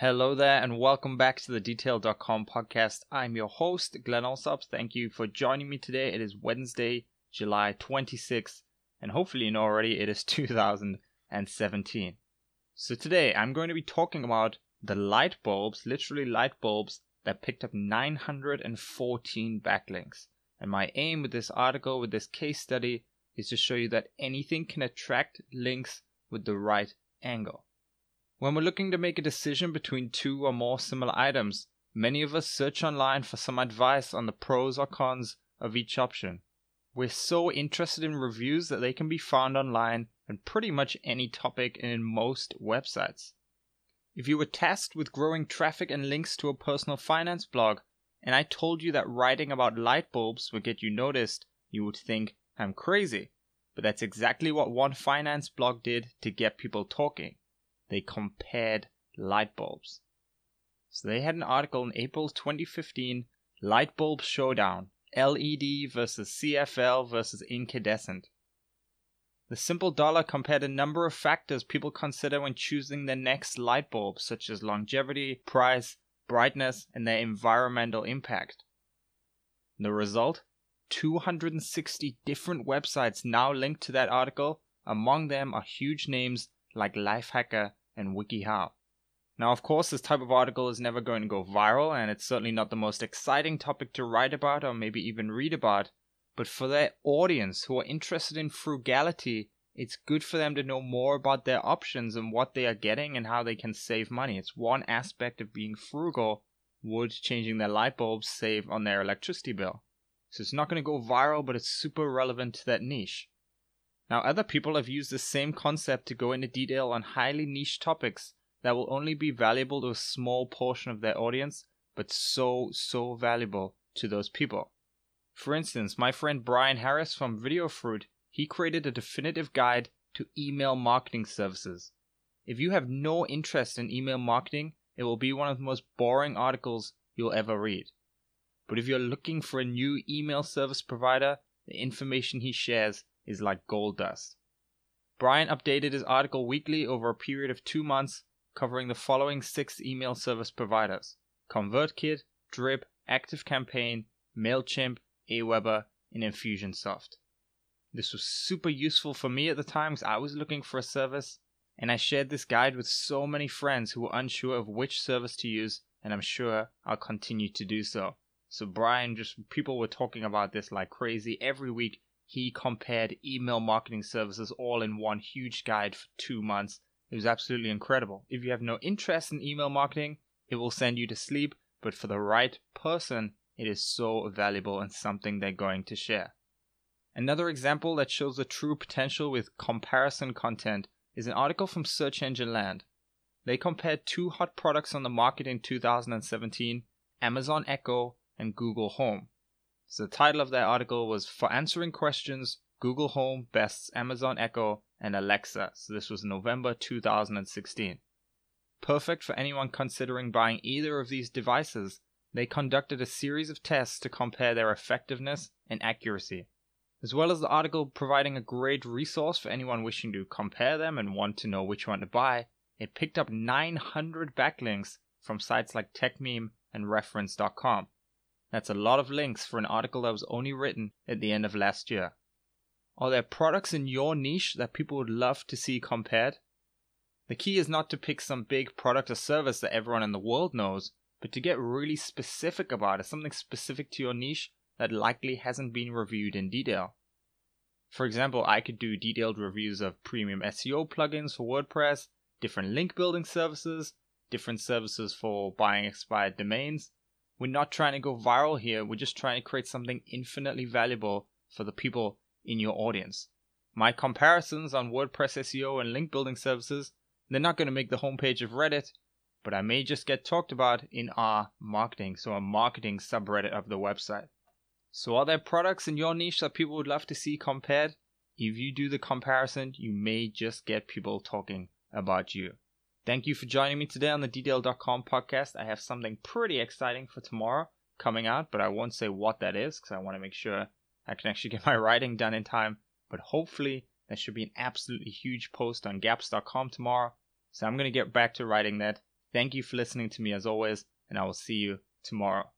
Hello there, and welcome back to the Detailed.com podcast. I'm your host, Glen Allsopp. Thank you for joining me today. It is Wednesday, July 26th, and hopefully you know already it is 2017. So today I'm going to be talking about the light bulbs, literally light bulbs, that picked up 914 backlinks. And my aim with this article, with this case study, is to show you that anything can attract links with the right angle. When we're looking to make a decision between two or more similar items, many of us search online for some advice on the pros or cons of each option. We're so interested in reviews that they can be found online on pretty much any topic and in most websites. If you were tasked with growing traffic and links to a personal finance blog, and I told you that writing about light bulbs would get you noticed, you would think I'm crazy. But that's exactly what one finance blog did to get people talking they compared light bulbs. So they had an article in April 2015 Light Bulb Showdown LED versus CFL versus incandescent. The simple dollar compared a number of factors people consider when choosing their next light bulb, such as longevity, price, brightness, and their environmental impact. The result? 260 different websites now linked to that article. Among them are huge names like Lifehacker and WikiHow. Now, of course, this type of article is never going to go viral, and it's certainly not the most exciting topic to write about or maybe even read about. But for their audience who are interested in frugality, it's good for them to know more about their options and what they are getting and how they can save money. It's one aspect of being frugal would changing their light bulbs save on their electricity bill. So it's not going to go viral, but it's super relevant to that niche. Now, other people have used the same concept to go into detail on highly niche topics that will only be valuable to a small portion of their audience, but so, so valuable to those people. For instance, my friend Bryan Harris from VideoFruit, he created a definitive guide to email marketing services. If you have no interest in email marketing, it will be one of the most boring articles you'll ever read. But if you're looking for a new email service provider, the information he shares is like gold dust. Bryan updated his article weekly over a period of two months, covering the following six email service providers ConvertKit, Drip, ActiveCampaign, MailChimp, Aweber, and Infusionsoft. This was super useful for me at the time because I was looking for a service, and I shared this guide with so many friends who were unsure of which service to use, and I'm sure I'll continue to do so. So, Bryan, just people were talking about this like crazy every week he compared email marketing services all in one huge guide for two months. It was absolutely incredible. If you have no interest in email marketing, it will send you to sleep, but for the right person, it is so valuable and something they're going to share. Another example that shows the true potential with comparison content is an article from Search Engine Land. They compared two hot products on the market in 2017 Amazon Echo and Google Home. So the title of that article was For Answering Questions, Google Home bests Amazon Echo and Alexa. So this was November 2016. Perfect for anyone considering buying either of these devices, they conducted a series of tests to compare their effectiveness and accuracy. As well as the article providing a great resource for anyone wishing to compare them and want to know which one to buy, it picked up 900 backlinks from sites like TechMeme and Reference.com. That's a lot of links for an article that was only written at the end of last year. Are there products in your niche that people would love to see compared? The key is not to pick some big product or service that everyone in the world knows, but to get really specific about it, something specific to your niche that likely hasn't been reviewed in detail. For example, I could do detailed reviews of premium SEO plugins for WordPress, different link building services, different services for buying expired domains, we're not trying to go viral here. We're just trying to create something infinitely valuable for the people in your audience. My comparisons on WordPress SEO and link building services, they're not going to make the homepage of Reddit, but I may just get talked about in our marketing, so a marketing subreddit of the website. So are there products in your niche that people would love to see compared? If you do the comparison, you may just get people talking about you. Thank you for joining me today on the Detailed.com podcast. I have something pretty exciting for tomorrow coming out, but I won't say what that is because I want to make sure I can actually get my writing done in time. But hopefully, there should be an absolutely huge post on gaps.com tomorrow. So I'm going to get back to writing that. Thank you for listening to me as always, and I will see you tomorrow.